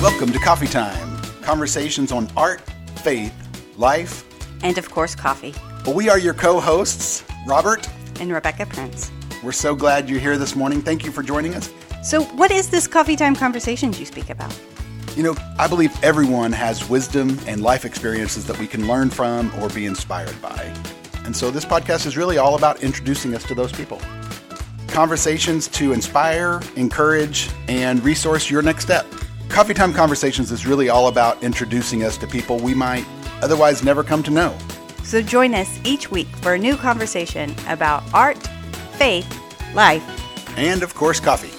Welcome to Coffee Time, conversations on art, faith, life. And of course, coffee. Well, we are your co hosts, Robert. And Rebecca Prince. We're so glad you're here this morning. Thank you for joining us. So, what is this coffee time conversations you speak about? You know, I believe everyone has wisdom and life experiences that we can learn from or be inspired by. And so this podcast is really all about introducing us to those people. Conversations to inspire, encourage, and resource your next step. Coffee Time Conversations is really all about introducing us to people we might otherwise never come to know. So join us each week for a new conversation about art, faith, life, and of course, coffee.